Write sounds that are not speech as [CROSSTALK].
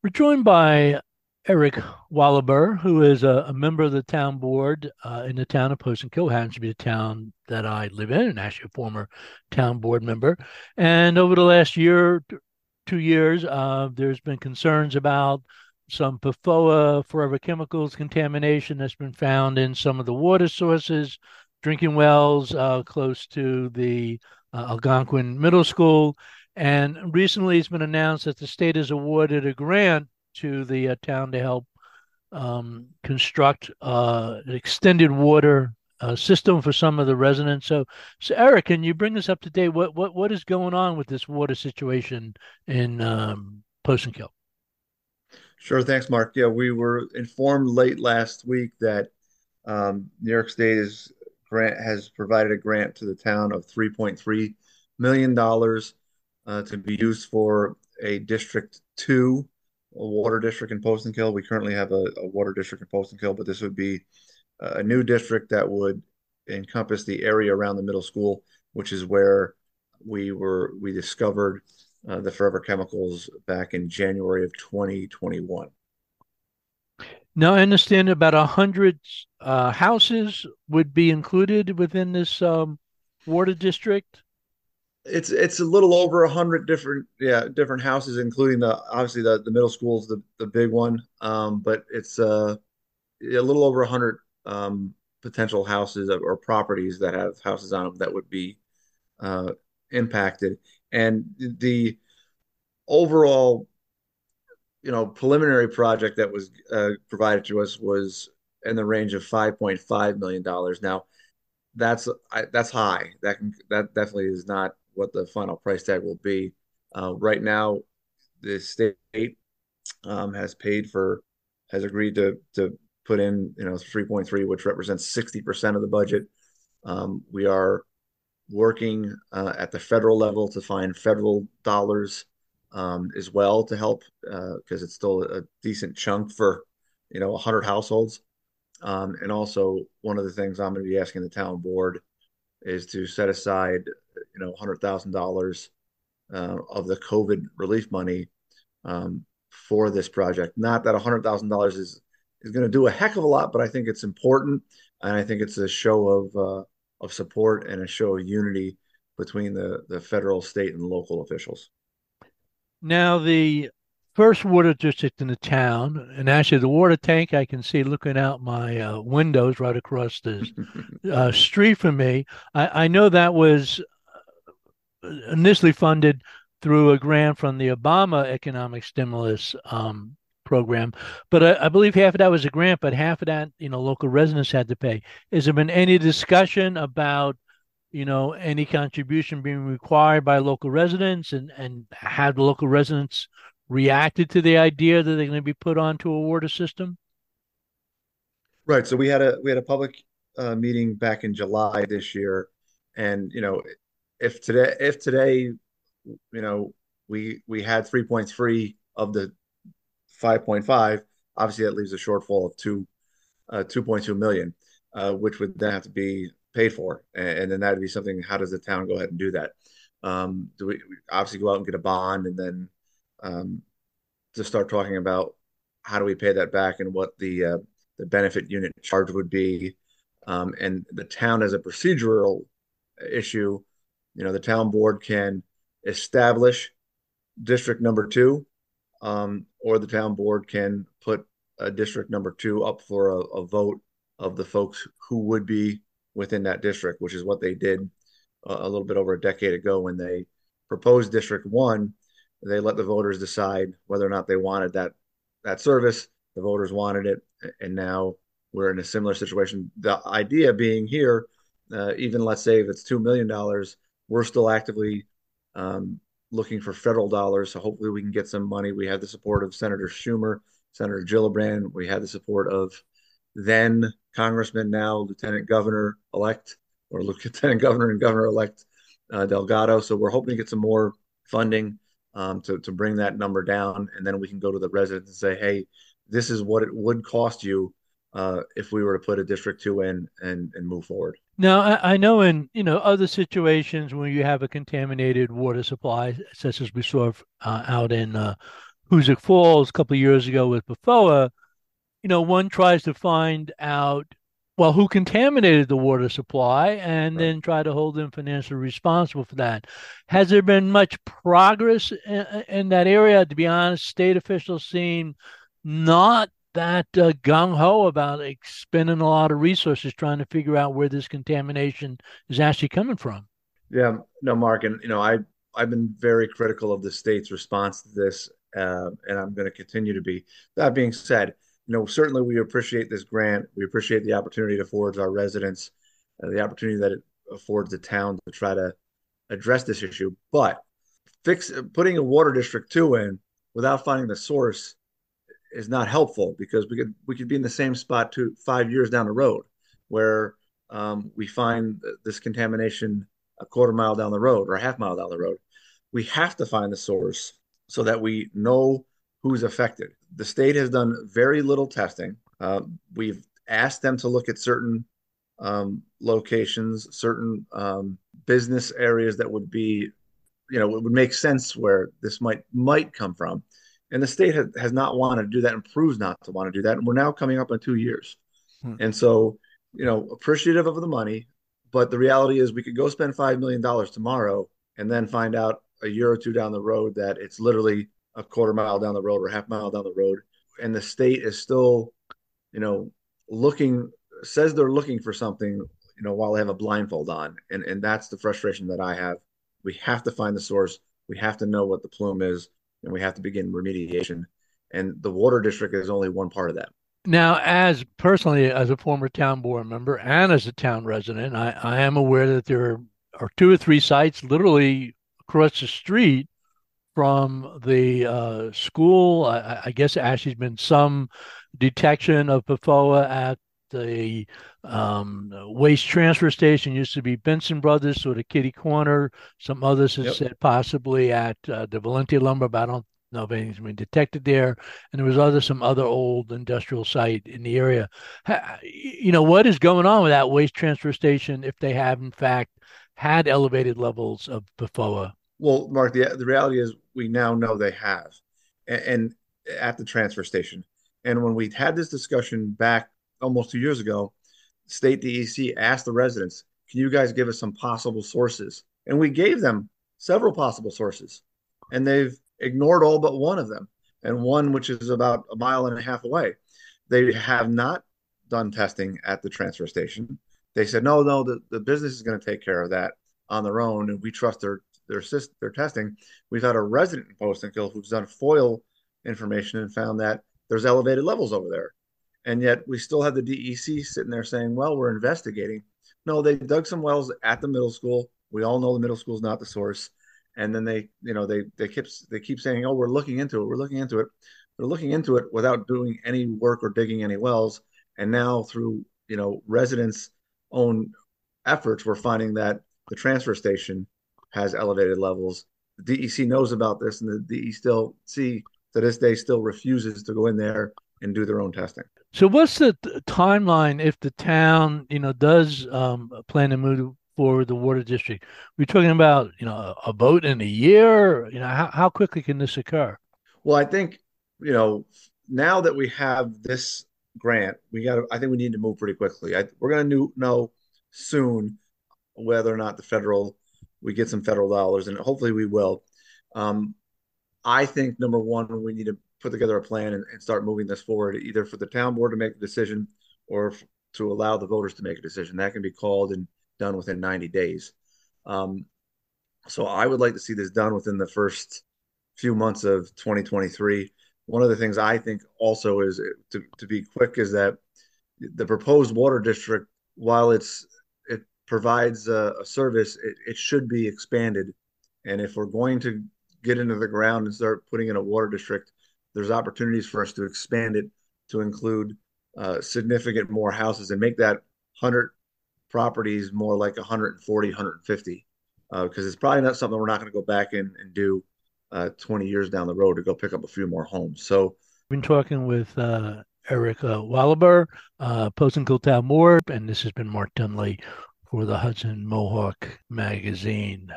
We're joined by Eric Wallaber, who is a, a member of the town board uh, in the town of Poestenkill, happens to be the town that I live in, and actually a former town board member. And over the last year, two years, uh, there's been concerns about some PFOA, forever chemicals contamination that's been found in some of the water sources, drinking wells uh, close to the uh, Algonquin Middle School. And recently it's been announced that the state has awarded a grant to the uh, town to help um, construct uh, an extended water uh, system for some of the residents. So, so Eric, can you bring us up to date? What what what is going on with this water situation in um, Poestenkill? Sure, thanks, Mark. Yeah, we were informed late last week that um, New York State is grant has provided a grant to the town of 3.3 million dollars uh, to be used for a District Two, a water district in Poestenkill. We currently have a, a water district in Poestenkill, but this would be a new district that would encompass the area around the middle school, which is where we were we discovered uh, the forever chemicals back in January of 2021. Now, I understand about a hundred uh, houses would be included within this um, water district. It's it's a little over a hundred different yeah different houses, including the obviously the, the middle school is the, the big one, um, but it's uh, a little over a hundred um, potential houses or properties that have houses on them that would be uh, impacted. And the overall, you know, preliminary project that was uh, provided to us was in the range of five point five million dollars. Now, that's I, that's high. That can, that definitely is not what the final price tag will be. Uh, right now, the state um, has paid for has agreed to to put in you know 3.3, which represents 60 percent of the budget. Um, we are working uh, at the federal level to find federal dollars um, as well to help because uh, it's still a decent chunk for you know 100 households. Um, and also, one of the things I'm going to be asking the town board is to set aside you know $100,000 uh, of the COVID relief money um, for this project. Not that $100,000 is is going to do a heck of a lot, but I think it's important, and I think it's a show of uh, of support and a show of unity between the the federal, state, and local officials. Now, the first water district in the town, and actually the water tank I can see looking out my uh, windows right across the [LAUGHS] uh, street from me. I, I know that was uh, initially funded through a grant from the Obama economic stimulus um, program. But I, I, believe half of that was a grant, but half of that, you know, local residents had to pay. Has there been any discussion about, you know, any contribution being required by local residents and, and have the local residents reacted to the idea that they're going to be put onto a water system? Right. So we had a we had a public uh, meeting back in July this year, and you know, if today if today, you know, we we had 3.3 of the 5.5, obviously that leaves a shortfall of two, uh, 2.2 million, uh, which would then have to be paid for. And, and, then that'd be something, how does the town go ahead and do that? Um, do we, we, obviously go out and get a bond and then um, to start talking about how do we pay that back and what the, uh, the benefit unit charge would be. Um, and the town as a procedural issue, you know, the town board can establish district number two um, or the town board can put a district number two up for a, a, vote of the folks who would be within that district, which is what they did a, a little bit over a decade ago when they proposed District One. They let the voters decide whether or not they wanted that that service. The voters wanted it, and now we're in a similar situation. The idea being here, uh, even let's say if it's two million dollars, we're still actively um, looking for federal dollars. So hopefully we can get some money. We have the support of Senator Schumer, Senator Gillibrand. We had the support of then Congressman, now Lieutenant Governor elect, or Lieutenant Governor and Governor elect uh, Delgado. So we're hoping to get some more funding um, to, to bring that number down. And then we can go to the residents and say, hey, this is what it would cost you uh, if we were to put a District 2 in and, and move forward. Now, I, I, know in you know other situations when you have a contaminated water supply, such as we saw uh, out in uh, Hoosick Falls a couple of years ago with PFOA, you know, one tries to find out well, who contaminated the water supply and right. then try to hold them financially responsible for that. Has there been much progress in, in that area? To be honest, state officials seem not that uh, gung ho about spending a lot of resources trying to figure out where this contamination is actually coming from. Yeah, no, Mark, and you know, I I've been very critical of the state's response to this, uh, and I'm going to continue to be. That being said, you know, certainly we appreciate this grant. We appreciate the opportunity it affords our residents, uh, the opportunity that it affords the town to try to address this issue. But fix putting a water district two in without finding the source is not helpful because we could we could be in the same spot two five years down the road where um, we find this contamination a quarter mile down the road or a half mile down the road. We have to find the source so that we know who's affected. The state has done very little testing. Uh, we've asked them to look at certain um, locations, certain um, business areas that would be, you know, it would make sense where this might might come from. And the state has, has not wanted to do that and proves not to want to do that. And we're now coming up on two years. Hmm. And so, you know, appreciative of the money, but the reality is we could go spend $5 million tomorrow and then find out a year or two down the road that it's literally a quarter mile down the road or half mile down the road, and the state is still, you know, looking says they're looking for something, you know, while they have a blindfold on, and and that's the frustration that I have. We have to find the source. We have to know what the plume is, and we have to begin remediation. And the water district is only one part of that. Now, as personally as a former town board member and as a town resident, I, I am aware that there are two or three sites literally across the street from the uh, school. I, I, guess actually has been some detection of PFOA at the um, waste transfer station. Used to be Benson Brothers, sort of kitty corner. Some others have yep. said possibly at uh, the Valenti Lumber, but I don't know if anything's been detected there. And there was other some other old industrial site in the area. You know what is going on with that waste transfer station if they have in fact had elevated levels of PFOA? Well, Mark, the the reality is we now know they have, and, and at the transfer station. And when we had this discussion back almost two years ago, state DEC asked the residents, "Can you guys give us some possible sources?" And we gave them several possible sources, and they've ignored all but one of them, and one which is about a mile and a half away. They have not done testing at the transfer station. They said, "No, no, the, the business is going to take care of that on their own, and we trust their their their testing, we've had a resident in Poestenkill who's done FOIL information and found that there's elevated levels over there. And yet we still have the DEC sitting there saying, well, we're investigating. No, they dug some wells at the middle school. We all know the middle school is not the source. And then they, you know, they they keep they keep saying, oh, we're looking into it. We're looking into it. They're looking into it without doing any work or digging any wells. And now through you know residents' own efforts, we're finding that the transfer station has elevated levels. The DEC knows about this, and the DEC still see to this day still refuses to go in there and do their own testing. So, what's the timeline if the town, you know, does um, plan to move forward the water district? We're talking about, you know, a vote in a year. You know, how how quickly can this occur? Well, I think, you know, now that we have this grant, we got. I think we need to move pretty quickly. I, we're going to know soon whether or not the federal we get some federal dollars, and hopefully we will. Um, I think number one, we need to put together a plan and, and, start moving this forward, either for the town board to make a decision or f- to allow the voters to make a decision. That can be called and done within 90 days. Um, so I would like to see this done within the first few months of 2023. One of the things I think also is to, to be quick is that the proposed water district, while it's provides a, a service, it, it, should be expanded. And if we're going to get into the ground and start putting in a water district, there's opportunities for us to expand it to include uh, significant more houses and make that 100 properties more like 140, 150. Because uh, it's probably not something we're not going to go back in and do uh, 20 years down the road to go pick up a few more homes. So, we've been talking with Eric uh, Wallaber, uh, Poestenkill Town Board, and this has been Mark Dunlea for the Hudson Mohawk magazine.